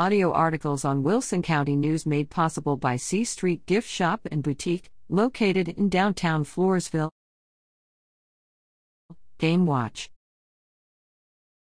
Audio articles on Wilson County News made possible by C Street Gift Shop and Boutique, located in downtown Floresville. Game Watch